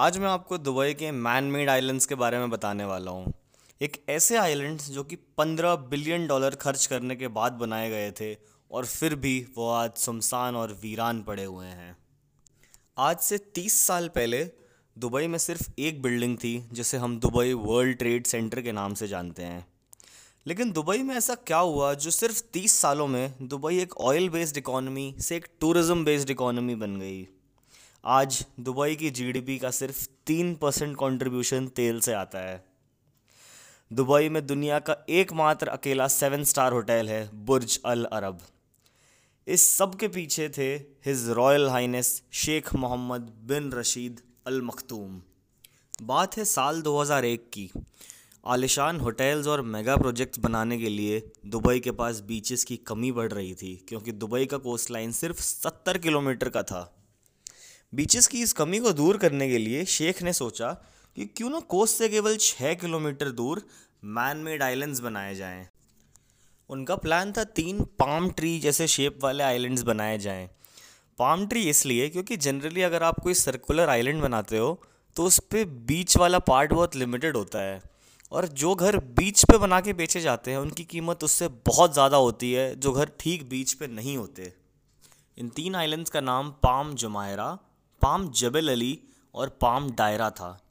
आज मैं आपको दुबई के मैन मेड आइलैंड्स के बारे में बताने वाला हूँ। एक ऐसे आइलैंड्स जो कि पंद्रह बिलियन डॉलर खर्च करने के बाद बनाए गए थे और फिर भी वो आज सुमसान और वीरान पड़े हुए हैं। आज से तीस साल पहले दुबई में सिर्फ़ एक बिल्डिंग थी, जिसे हम दुबई वर्ल्ड ट्रेड सेंटर के नाम से जानते हैं। लेकिन दुबई में ऐसा क्या हुआ जो सिर्फ़ तीस सालों में दुबई एक ऑयल बेस्ड इकोनॉमी से एक टूरिज़्म बेस्ड इकोनॉमी बन गई? आज दुबई की जीडीपी का सिर्फ़ तीन परसेंट कॉन्ट्रीब्यूशन तेल से आता है। दुबई में दुनिया का एकमात्र अकेला सेवन स्टार होटल है बुर्ज अल अरब इस सब के पीछे थे his royal highness Sheikh Mohammed bin Rashid Al Maktoum बात है साल 2001 की। आलिशान होटल्स और मेगा प्रोजेक्ट्स बनाने के लिए दुबई के पास बीचेस की कमी बढ़ रही थी, क्योंकि दुबई का कोस्ट लाइन सिर्फ़ सत्तर किलोमीटर का था। बीचेस की इस कमी को दूर करने के लिए शेख ने सोचा कि क्यों ना कोस्ट से केवल छः किलोमीटर दूर मैन मेड आइलैंड्स बनाए जाएँ। उनका प्लान था तीन पाम ट्री जैसे शेप वाले आइलैंड्स बनाए जाएँ। पाम ट्री इसलिए क्योंकि जनरली अगर आप कोई सर्कुलर आइलैंड बनाते हो तो उस पर बीच वाला पार्ट बहुत लिमिटेड होता है। और जो घर बीच पे बना के बेचे जाते हैं, उनकी कीमत उससे बहुत ज़्यादा होती है, जो घर ठीक बीच पे नहीं होते। इन तीन आइलैंड्स का नाम Palm Jumeirah Palm Jebel Ali और पाम डायरा था।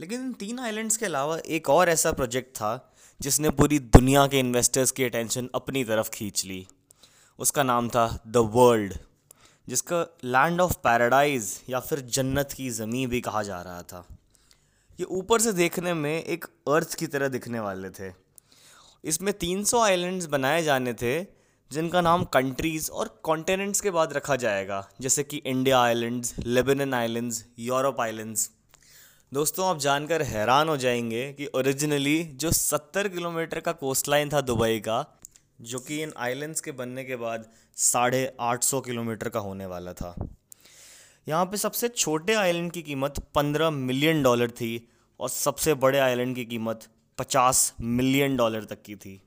लेकिन इन तीन आइलैंड्स के अलावा एक और ऐसा प्रोजेक्ट था, जिसने पूरी दुनिया के इन्वेस्टर्स की अटेंशन अपनी तरफ़ खींच ली। उसका नाम था द वर्ल्ड जिसका लैंड ऑफ़ पैराडाइज या फिर जन्नत की ज़मीन भी कहा जा रहा था। ये ऊपर से देखने में एक अर्थ की तरह दिखने वाले थे। इसमें 300 आइलैंड्स बनाए जाने थे जिनका नाम कंट्रीज़ और कॉन्टिनेंट्स के बाद रखा जाएगा, जैसे कि India islands Lebanon islands Europe islands दोस्तों, आप जानकर हैरान हो जाएँगे कि ओरिजिनली जो 70 किलोमीटर का कोस्ट लाइन था दुबई का, जो कि इन आइलैंड्स के बनने के बाद साढ़े आठ सौ किलोमीटर का होने वाला था। यहाँ पे सबसे छोटे आइलैंड की कीमत पंद्रह मिलियन डॉलर थी और सबसे बड़े आइलैंड की कीमत पचास मिलियन डॉलर तक की थी।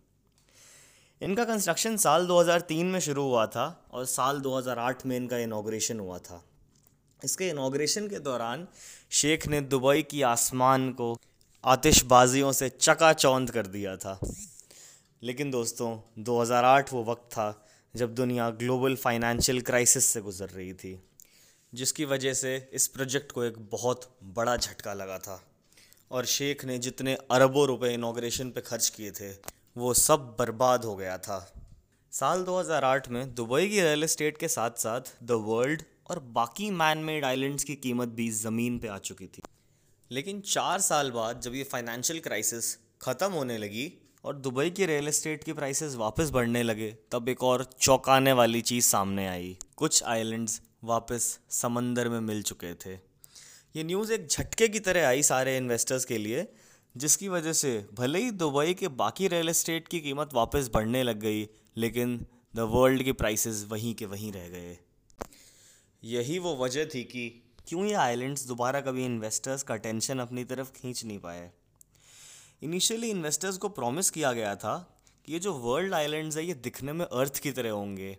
इनका कंस्ट्रक्शन साल 2003 में शुरू हुआ था और साल 2008 में इनका इनाग्रेशन हुआ था। इसके इनाग्रेशन के दौरान शेख ने दुबई की आसमान को आतिशबाजियों से चकाचौंध कर दिया था। लेकिन दोस्तों 2008 वो वक्त था जब दुनिया ग्लोबल फाइनेंशियल क्राइसिस से गुजर रही थी, जिसकी वजह से इस प्रोजेक्ट को एक बहुत बड़ा झटका लगा था। और शेख ने जितने अरबों रुपए इनाग्रेशन पे खर्च किए थे वो सब बर्बाद हो गया था। साल 2008 में दुबई की रियल एस्टेट के साथ साथ द वर्ल्ड और बाकी मैन मेड आइलैंड्स की कीमत भी ज़मीन पे आ चुकी थी। लेकिन चार साल बाद जब ये फाइनेंशियल क्राइसिस ख़त्म होने लगी और दुबई की रियल एस्टेट की प्राइसेस वापस बढ़ने लगे, तब एक और चौंकाने वाली चीज़ सामने आई। कुछ आइलैंड्स वापस समंदर में मिल चुके थे। ये न्यूज़ एक झटके की तरह आई सारे इन्वेस्टर्स के लिए जिसकी वजह से भले ही दुबई के बाकी रियल एस्टेट की कीमत वापस बढ़ने लग गई, लेकिन द वर्ल्ड की प्राइसेस वहीं के वहीं रह गए। यही वो वजह थी कि क्यों ये आइलैंड्स दोबारा कभी इन्वेस्टर्स का टेंशन अपनी तरफ़ खींच नहीं पाए। इनिशियली इन्वेस्टर्स को प्रॉमिस किया गया था कि ये जो वर्ल्ड आइलैंड्स है, ये दिखने में अर्थ की तरह होंगे।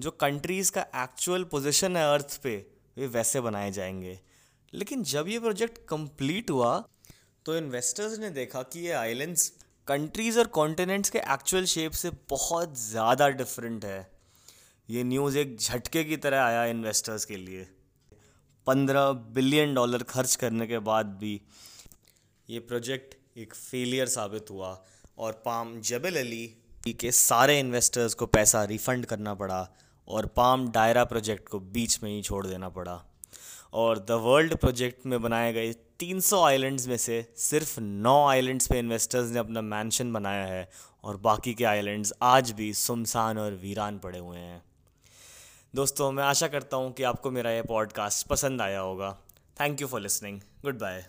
जो कंट्रीज़ का एक्चुअल पोजीशन है अर्थ पे, वे वैसे बनाए जाएँगे। लेकिन जब ये प्रोजेक्ट कंप्लीट हुआ तो इन्वेस्टर्स ने देखा कि ये आइलैंड्स कंट्रीज़ और कॉन्टिनेंट्स के एक्चुअल शेप से बहुत ज़्यादा डिफरेंट है। ये न्यूज़ एक झटके की तरह आया इन्वेस्टर्स के लिए। पंद्रह बिलियन डॉलर खर्च करने के बाद भी ये प्रोजेक्ट एक फेलियर साबित हुआ और पाम जबल अली के सारे इन्वेस्टर्स को पैसा रिफ़ंड करना पड़ा और पाम डायरा प्रोजेक्ट को बीच में ही छोड़ देना पड़ा। और द वर्ल्ड प्रोजेक्ट में बनाए गए 300 आइलैंड्स में से सिर्फ़ 9 आइलैंड्स पे इन्वेस्टर्स ने अपना मैंशन बनाया है और बाकी के आइलैंड्स आज भी सुमसान और वीरान पड़े हुए हैं। दोस्तों, मैं आशा करता हूँ कि आपको मेरा यह पॉडकास्ट पसंद आया होगा। Thank you for listening goodbye